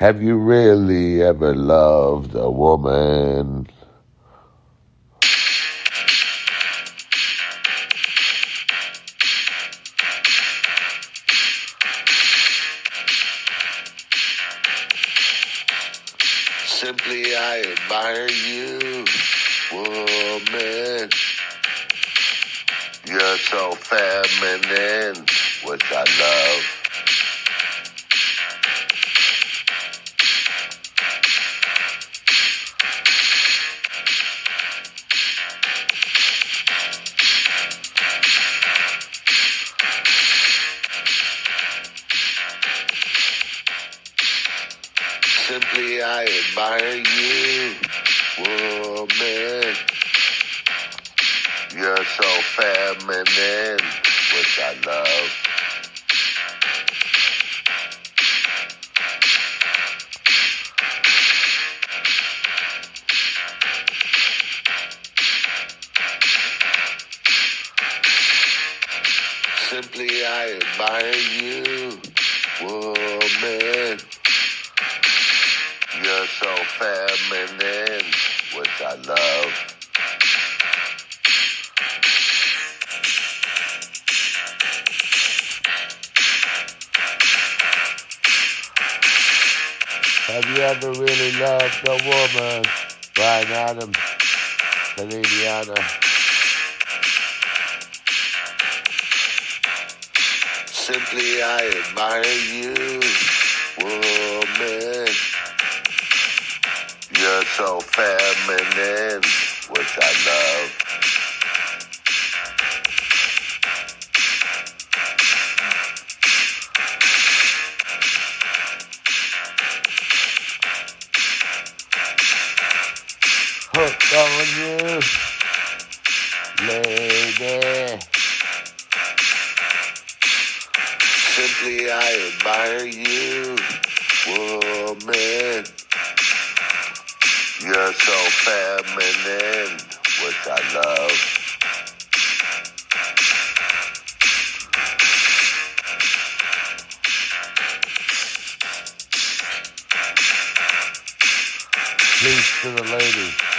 Have you really ever loved a woman? Simply I admire you, woman. You're so feminine, which I love. Simply I admire you, woman. You're so feminine, which I love. Simply I admire you, feminine, which I love. Have you ever really loved a woman? Bryan Adams, Canadiana. Simply I admire you, woman. So feminine, which I love. Hooked on you, lady. Simply I admire you, woman. So feminine, which I love. Peace to the ladies.